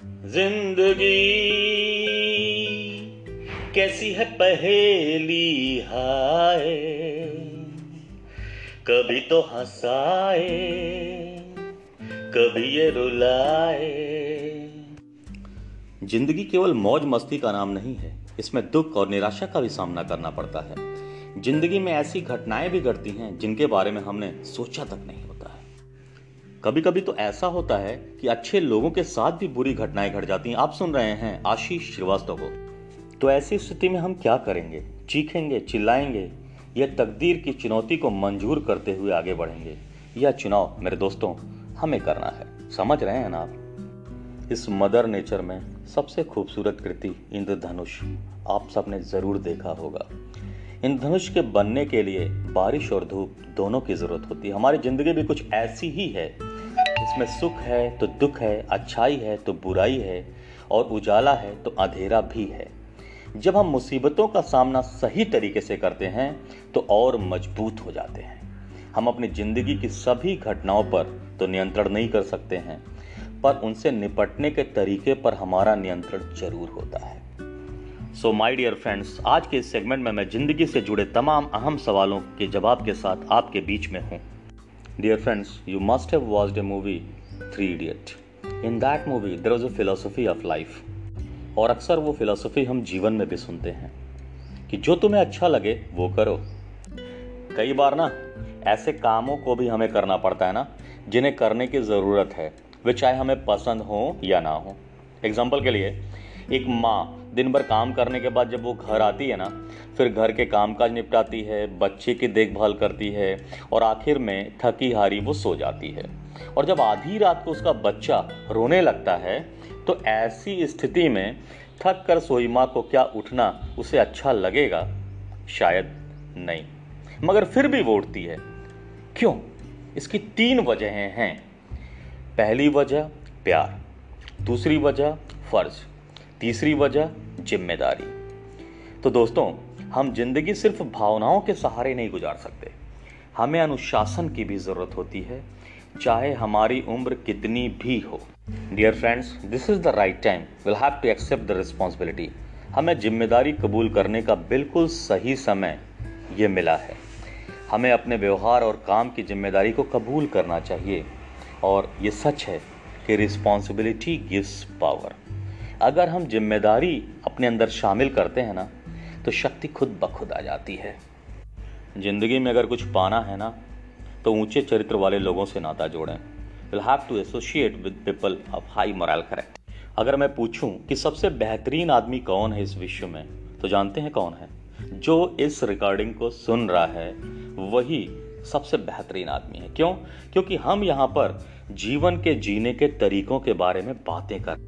ज़िंदगी। कैसी है पहेली हाय? कभी तो हंसाए, कभी ये रुलाए। ज़िंदगी केवल मौज मस्ती का नाम नहीं है, इसमें दुख और निराशा का भी सामना करना पड़ता है। ज़िंदगी में ऐसी घटनाएँ भी घटती हैं जिनके बारे में हमने सोचा तक नहीं। कभी कभी तो ऐसा होता है कि अच्छे लोगों के साथ भी बुरी घटनाएँ घट जाती हैं। आप सुन रहे हैं आशीष श्रीवास्तव को। तो ऐसी स्थिति में हम क्या करेंगे? चीखेंगे, चिल्लाएँगे या तकदीर की चुनौती को मंजूर करते हुए आगे बढ़ेंगे? यह चुनाव मेरे दोस्तों, हमें करना है। समझ रहे हैं ना आप? इस मदर नेचर में सबसे खूबसूरत कृति इंद्रधनुष। आप सबने ज़रूर देखा होगा। इंद्रधनुष के बनने के लिए बारिश और धूप दोनों की ज़रूरत होती है। हमारी ज़िंदगी भी कुछ ऐसी ही है। इसमें सुख है तो दुख है, अच्छाई है तो बुराई है और उजाला है तो अंधेरा भी है। जब हम मुसीबतों का सामना सही तरीके से करते हैं तो और मज़बूत हो जाते हैं। हम अपनी ज़िंदगी की सभी घटनाओं पर तो नियंत्रण नहीं कर सकते हैं, पर उनसे निपटने के तरीके पर हमारा नियंत्रण ज़रूर होता है। सो माय डियर फ्रेंड्स आज के इस सेगमेंट में मैं ज़िंदगी से जुड़े तमाम अहम सवालों के जवाब के साथ आपके बीच में हूँ। Dear friends you must have watched a movie three idiot in that movie there was a philosophy of life और अक्सर वो फिलॉसफी हम जीवन में भी सुनते हैं कि जो तुम्हें अच्छा लगे, वो करो। कई बार ना, ऐसे कामों को भी हमें करना पड़ता है ना, जिन्हें करने की ज़रूरत है, वे चाहे हमें पसंद हो या ना हो। एग्ज़ाम्पल के लिए, एक माँ दिन भर काम करने के बाद जब वो घर आती है ना, फिर घर के काम काज निपटाती है, बच्चे की देखभाल करती है और आखिर में थकी हारी वो सो जाती है। और जब आधी रात को उसका बच्चा रोने लगता है तो ऐसी स्थिति में थक कर सोई माँ को क्या उठना उसे अच्छा लगेगा? शायद नहीं। मगर फिर भी वो उठती है। क्यों? इसकी तीन वजहें हैं। पहली वजह प्यार, दूसरी वजह फ़र्ज़। तीसरी वजह, ज़िम्मेदारी। तो दोस्तों, हम ज़िंदगी सिर्फ़ भावनाओं के सहारे नहीं गुजार सकते। हमें अनुशासन की भी ज़रूरत होती है, चाहे हमारी उम्र कितनी भी हो। Dear friends this is the right time will have to accept the responsibility हमें ज़िम्मेदारी कबूल करने का बिल्कुल सही समय ये मिला है। हमें अपने व्यवहार और काम की ज़िम्मेदारी को कबूल करना चाहिए। और ये सच है कि रिस्पॉन्सिबिलिटी गिव्स पावर अगर हम ज़िम्मेदारी अपने अंदर शामिल करते हैं ना तो शक्ति खुद ब खुद आ जाती है। ज़िंदगी में अगर कुछ पाना है ना तो ऊँचे चरित्र वाले लोगों से नाता जोड़ें। Will have to associate with people of high moral correct अगर मैं पूछूँ कि सबसे बेहतरीन आदमी कौन है इस विश्व में तो जानते हैं कौन है? जो इस रिकॉर्डिंग को सुन रहा है, वही सबसे बेहतरीन आदमी है। क्यों? क्योंकि हम यहाँ पर जीवन के जीने के तरीकों के बारे में बातें कर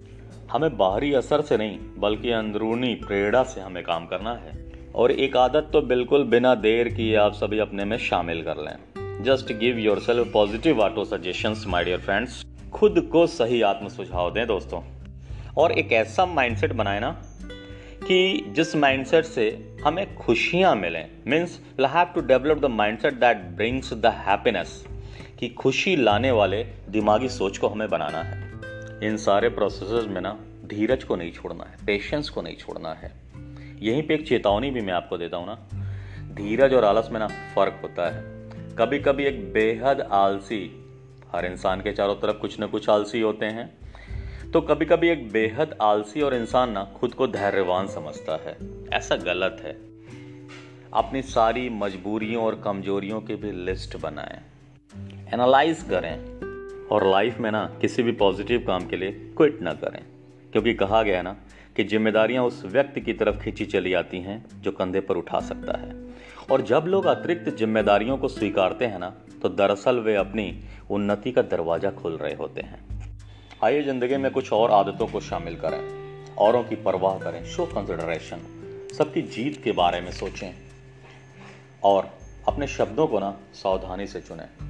हमें बाहरी असर से नहीं, बल्कि अंदरूनी प्रेरणा से हमें काम करना है। और एक आदत तो बिल्कुल बिना देर किए आप सभी अपने में शामिल कर लें। Just give yourself positive autosuggestion my dear friends खुद को सही आत्म सुझाव दें, दोस्तों। और एक ऐसा माइंडसेट बनाए ना कि जिस माइंडसेट से हमें खुशियाँ मिलें means we have to develop the mindset that brings the happiness कि खुशी लाने वाले दिमागी सोच को हमें बनाना है। इन सारे प्रोसेस में ना धीरज को नहीं छोड़ना है पेशेंस को नहीं छोड़ना है। यहीं पे एक चेतावनी भी मैं आपको देता हूँ ना, धीरज और आलस में ना फ़र्क होता है। कभी कभी एक बेहद आलसी, हर इंसान के चारों तरफ़ कुछ ना कुछ आलसी होते हैं तो कभी कभी एक बेहद आलसी और इंसान ना खुद को धैर्यवान समझता है। ऐसा गलत है। अपनी सारी मजबूरियों और कमजोरियों की भी लिस्ट बनाएँ एनालाइज करें। और लाइफ में ना किसी भी पॉजिटिव काम के लिए क्विट ना करें। क्योंकि कहा गया ना कि जिम्मेदारियाँ उस व्यक्ति की तरफ़ खींची चली आती हैं जो कंधे पर उठा सकता है। और जब लोग अतिरिक्त जिम्मेदारियों को स्वीकारते हैं ना तो दरअसल वे अपनी उन्नति का दरवाज़ा खोल रहे होते हैं। आइए ज़िंदगी में कुछ और आदतों को शामिल करें। औरों की परवाह करें। शो कंसिडरेशन सबकी जीत के बारे में सोचें। और अपने शब्दों को ना सावधानी से चुनें।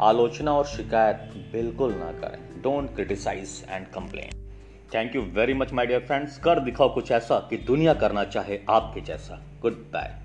आलोचना और शिकायत बिल्कुल ना करें। Don't criticise and complain thank you very much my dear friends कर दिखाओ कुछ ऐसा कि दुनिया करना चाहे आपके जैसा। Good bye